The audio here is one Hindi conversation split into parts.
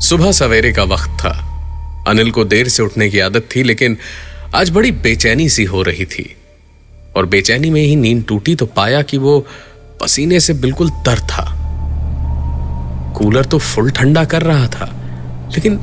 सुबह सवेरे का वक्त था। अनिल को देर से उठने की आदत थी, लेकिन आज बड़ी बेचैनी सी हो रही थी। और बेचैनी में ही नींद टूटी तो पाया कि वो पसीने से बिल्कुल तर था। कूलर तो फुल ठंडा कर रहा था, लेकिन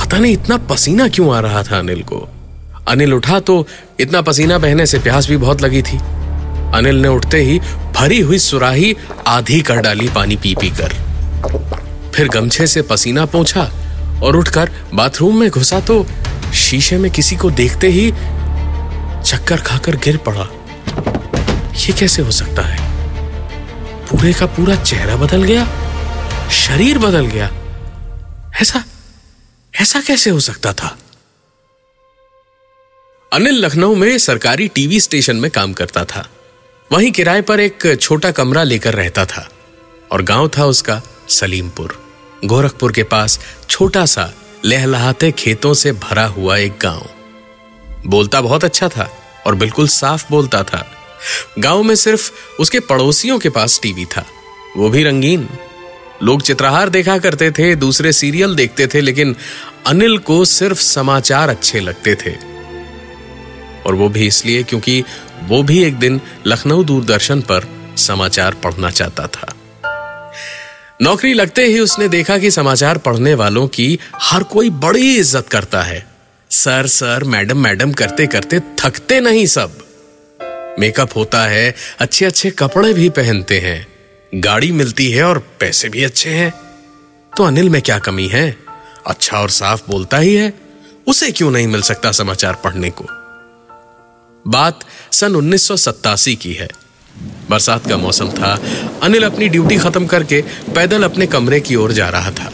पता नहीं इतना पसीना क्यों आ रहा था अनिल को। अनिल उठा तो इतना पसीना बहने से प्यास भी बहुत लगी थी। अनिल ने उठते ही भरी हुई सुराही आधी कर डाली पानी पी पी कर। फिर गमछे से पसीना पोंछा और उठकर बाथरूम में घुसा तो शीशे में किसी को देखते ही चक्कर खाकर गिर पड़ा। ये कैसे हो सकता है? पूरे का पूरा चेहरा बदल गया, शरीर बदल गया। ऐसा ऐसा कैसे हो सकता था? अनिल लखनऊ में सरकारी टीवी स्टेशन में काम करता था। वहीं किराए पर एक छोटा कमरा लेकर रहता था और गाँव था उसका सलीमपुर। गोरखपुर के पास छोटा सा लहलहाते खेतों से भरा हुआ एक गाँव। बोलता बहुत अच्छा था और बिल्कुल साफ़ बोलता था। गाँव में सिर्फ़ उसके पड़ोसियों के पास टीवी था। वो भी रंगीन। लोग चित्रहार देखा करते थे, दूसरे सीरियल देखते थे, लेकिन अनिल को सिर्फ़ समाचार अच्छे लगते थे। और वो भी इसलिए क्योंकि वो भी एक दिन लखनऊ दूरदर्शन पर समाचार पढ़ना चाहता था। नौकरी लगते ही उसने देखा कि समाचार पढ़ने वालों की हर कोई बड़ी इज़्ज़त करता है। सर सर, मैडम मैडम करते करते थकते नहीं सब। मेकअप होता है अच्छे अच्छे कपड़े भी पहनते हैं। गाड़ी मिलती है और पैसे भी अच्छे हैं। तो अनिल में क्या कमी है? अच्छा और साफ़ बोलता ही है। उसे क्यों नहीं मिल सकता समाचार पढ़ने को? बात सन उन्नीस सौ सत्तासी की है। बरसात का मौसम था। अनिल अपनी ड्यूटी खत्म करके पैदल अपने कमरे की ओर जा रहा था।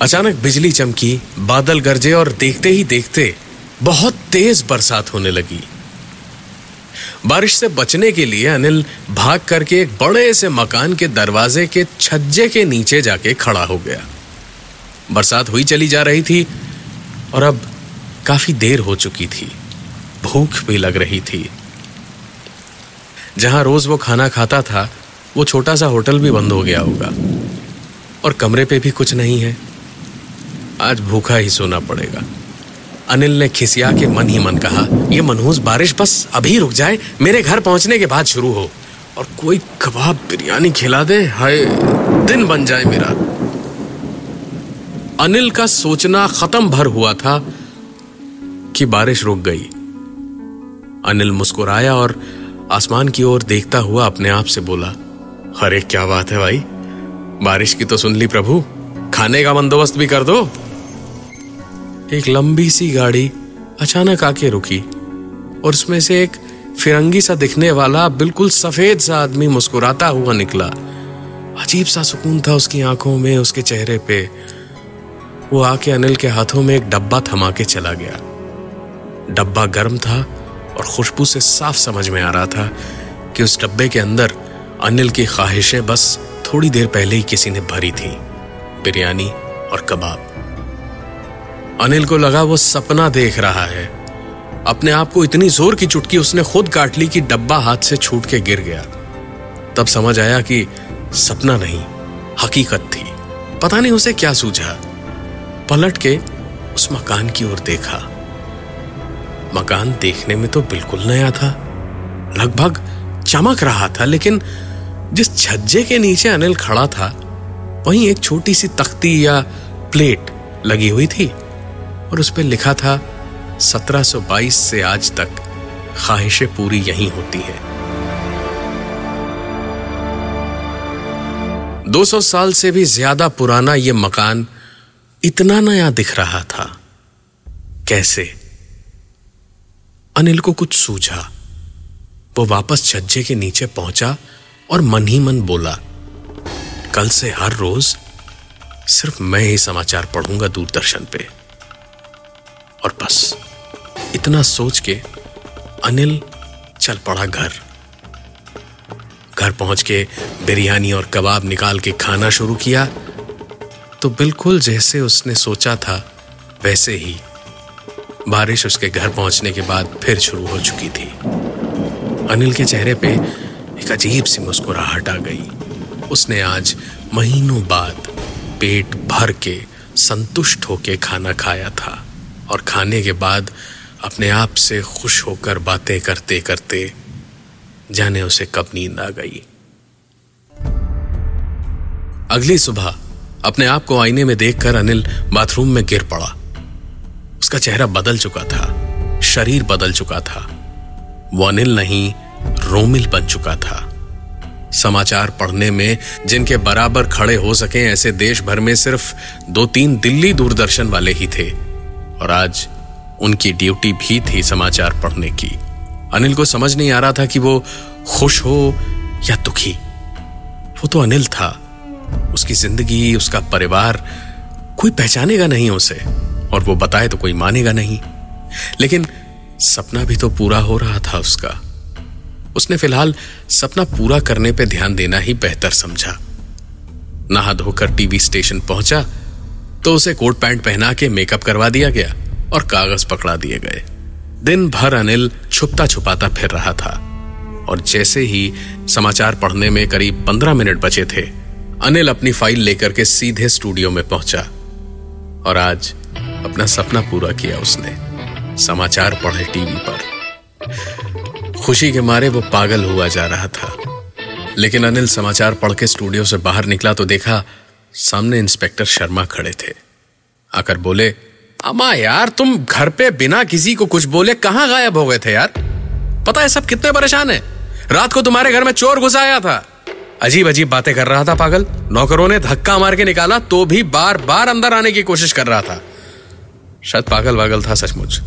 अचानक बिजली चमकी, बादल गरजे और देखते ही देखते बहुत तेज बरसात होने लगी। बारिश से बचने के लिए अनिल भाग करके एक बड़े से मकान के दरवाजे के छज्जे के नीचे जाके खड़ा हो गया। बरसात हुई चली जा रही थी और अब काफ़ी देर हो चुकी थी। भूख भी लग रही थी। जहाँ रोज वो खाना खाता था, वो छोटा सा होटल भी बंद हो गया होगा। और कमरे पे भी कुछ नहीं है। आज भूखा ही सोना पड़ेगा। अनिल ने खिसिया के मन ही मन कहा यह मनहूस बारिश बस अभी रुक जाए, मेरे घर पहुँचने के बाद शुरू हो। और कोई कबाब बिरयानी खिला दे, हाय, दिन बन जाए मेरा। अनिल का सोचना खत्म भर हुआ था कि बारिश रुक गई। अनिल मुस्कुराया और आसमान की ओर देखता हुआ अपने आप से बोला, अरे, क्या बात है भाई? बारिश की तो सुन ली प्रभु। खाने का बंदोबस्त भी कर दो। एक लंबी सी गाड़ी अचानक आके रुकी और उसमें से एक फिरंगी सा दिखने वाला, बिल्कुल सफ़ेद सा आदमी मुस्कुराता हुआ निकला। अजीब सा सुकून था उसकी आँखों में, उसके चेहरे पे। वो आके अनिल के हाथों में एक डब्बा थमा के चला गया। डब्बा गर्म था और खुशबू से साफ़ समझ में आ रहा था कि उस डब्बे के अंदर अनिल की ख्वाहिशें बस थोड़ी देर पहले ही किसी ने भरी थी, बिरयानी और कबाब। अनिल को लगा वो सपना देख रहा है। अपने आप को इतनी ज़ोर की चुटकी उसने खुद काट ली कि डब्बा हाथ से छूट के गिर गया। तब समझ आया कि सपना नहीं, हकीकत थी। पता नहीं उसे क्या सूझा। पलट के उस मकान की ओर देखा। मकान देखने में तो बिल्कुल नया था। लगभग चमक रहा था, लेकिन जिस छज्जे के नीचे अनिल खड़ा था, वहीं एक छोटी सी तख्ती या प्लेट लगी हुई थी और उस पर लिखा था 1722 से आज तक ख्वाहिशें पूरी यहीं होती हैं। 200 साल से भी ज़्यादा पुराना यह मकान इतना नया दिख रहा था। कैसे? अनिल को कुछ सूझा। वो वापस छज्जे के नीचे पहुँचा और मन ही मन बोला, कल से हर रोज सिर्फ़ मैं ही समाचार पढ़ूँगा दूरदर्शन पे। और बस, इतना सोच के अनिल चल पड़ा घर। घर पहुँच के बिरयानी और कबाब निकाल के खाना शुरू किया तो बिल्कुल जैसे उसने सोचा था, वैसे ही बारिश उसके घर पहुँचने के बाद फिर शुरू हो चुकी थी। अनिल के चेहरे पे एक अजीब सी मुस्कुराहट आ गई। उसने आज महीनों बाद पेट भर के संतुष्ट होके खाना खाया था और खाने के बाद अपने आप से खुश होकर बातें करते करते जाने उसे कब नींद आ गई। अगली सुबह अपने आप को आईने में देखकर अनिल बाथरूम में गिर पड़ा। उसका चेहरा बदल चुका था, शरीर बदल चुका था वो अनिल नहीं, रोमिल बन चुका था। समाचार पढ़ने में जिनके बराबर खड़े हो सके ऐसे देश भर में सिर्फ़ दो तीन दिल्ली दूरदर्शन वाले ही थे। और आज उनकी ड्यूटी भी थी समाचार पढ़ने की। अनिल को समझ नहीं आ रहा था कि वो खुश हो या दुखी। वो तो अनिल था। उसकी ज़िंदगी, उसका परिवार कोई पहचानेगा नहीं उसे। और वो बताए तो कोई मानेगा नहीं। लेकिन सपना भी तो पूरा हो रहा था उसका। उसने फ़िलहाल सपना पूरा करने पे ध्यान देना ही बेहतर समझा। नहा धोकर टीवी स्टेशन पहुँचा तो उसे कोट पैंट पहना के मेकअप करवा दिया गया और कागज़ पकड़ा दिए गए। दिन भर अनिल छुपता छुपाता फिर रहा था। और जैसे ही समाचार पढ़ने में करीब पंद्रह मिनट बचे थे, अनिल अपनी फ़ाइल लेकर के सीधे स्टूडियो में पहुँचा। और आज अपना सपना पूरा किया उसने। समाचार पढ़े टीवी पर। खुशी के मारे वो पागल हुआ जा रहा था। लेकिन अनिल समाचार पढ़ के स्टूडियो से बाहर निकला तो देखा सामने इंस्पेक्टर शर्मा खड़े थे। आकर बोले अमा यार, तुम घर पे बिना किसी को कुछ बोले कहाँ गायब हो गए थे यार? पता है सब कितने परेशान है। रात को तुम्हारे घर में चोर घुस आया था। अजीब अजीब बातें कर रहा था पागल। नौकरों ने धक्का मार के निकाला तो भी बार बार अंदर आने की कोशिश कर रहा था। शायद पागल वागल था सचमुच।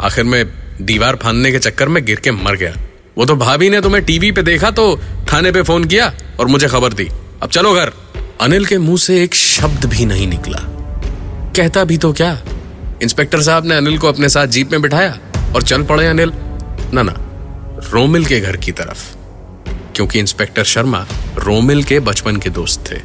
आखिर में दीवार फांदने के चक्कर में गिर के मर गया। वो तो भाभी ने तुम्हें टीवी पे देखा तो थाने पे फ़ोन किया और मुझे खबर दी। अब चलो घर। अनिल के मुँह से एक शब्द भी नहीं निकला। कहता भी तो क्या? इंस्पेक्टर साहब ने अनिल को अपने साथ जीप में बिठाया और चल पड़े अनिल। ना ना, रोमिल के घर की तरफ़। क्योंकि इंस्पेक्टर शर्मा रोमिल के बचपन के दोस्त थे।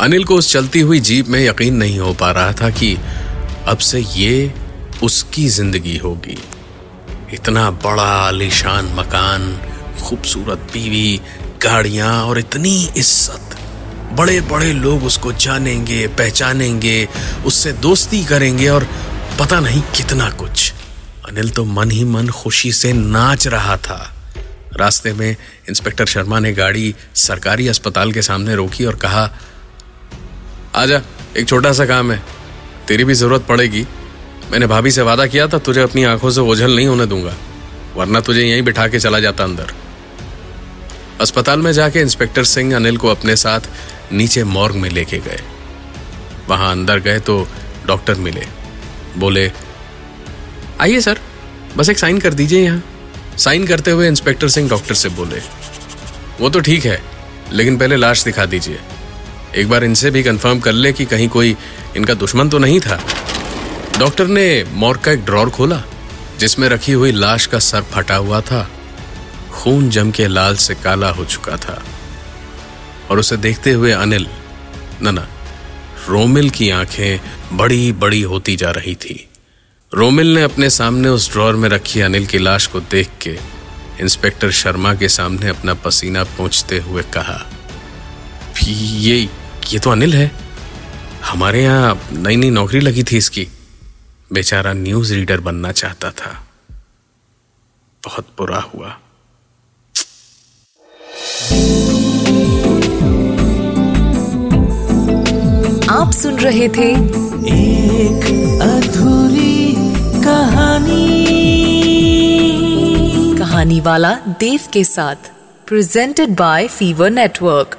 अनिल को उस चलती हुई जीप में यकीन नहीं हो पा रहा था कि अब से ये उसकी ज़िंदगी होगी। इतना बड़ा आलिशान मकान, खूबसूरत बीवी, गाड़ियाँ और इतनी इज़्ज़त। बड़े बड़े लोग उसको जानेंगे, पहचानेंगे, उससे दोस्ती करेंगे और पता नहीं कितना कुछ। अनिल तो मन ही मन खुशी से नाच रहा था। रास्ते में इंस्पेक्टर शर्मा ने गाड़ी सरकारी अस्पताल के सामने रोकी और कहा, आजा, एक छोटा सा काम है। तेरी भी ज़रूरत पड़ेगी। मैंने भाभी से वादा किया था, तुझे अपनी आँखों से ओझल नहीं होने दूँगा, वरना तुझे यहीं बिठा के चला जाता अंदर। अस्पताल में जाके इंस्पेक्टर सिंह अनिल को अपने साथ नीचे मॉर्ग में लेके गए। वहाँ अंदर गए तो डॉक्टर मिले। बोले, आइए सर, बस एक साइन कर दीजिए यहाँ। साइन करते हुए इंस्पेक्टर सिंह डॉक्टर से बोले, वो तो ठीक है, लेकिन पहले लाश दिखा दीजिए। एक बार इनसे भी कंफर्म कर ले कि कहीं कोई इनका दुश्मन तो नहीं था। डॉक्टर ने मॉर्ग का एक ड्रॉर खोला, जिसमें रखी हुई लाश का सर फटा हुआ था। खून जम के लाल से काला हो चुका था। और उसे देखते हुए अनिल, न, ना, रोमिल की आँखें बड़ी बड़ी होती जा रही थी। रोमिल ने अपने सामने उस ड्रॉर में रखी अनिल की लाश को देख के इंस्पेक्टर शर्मा के सामने अपना पसीना पहुँचते हुए कहा ये ये तो अनिल है। हमारे यहाँ नई नई नौकरी लगी थी इसकी। बेचारा न्यूज़ रीडर बनना चाहता था। बहुत बुरा हुआ। आप सुन रहे थे एक अधूरी कहानी। कहानी वाला देव के साथ प्रेजेंटेड बाय फीवर नेटवर्क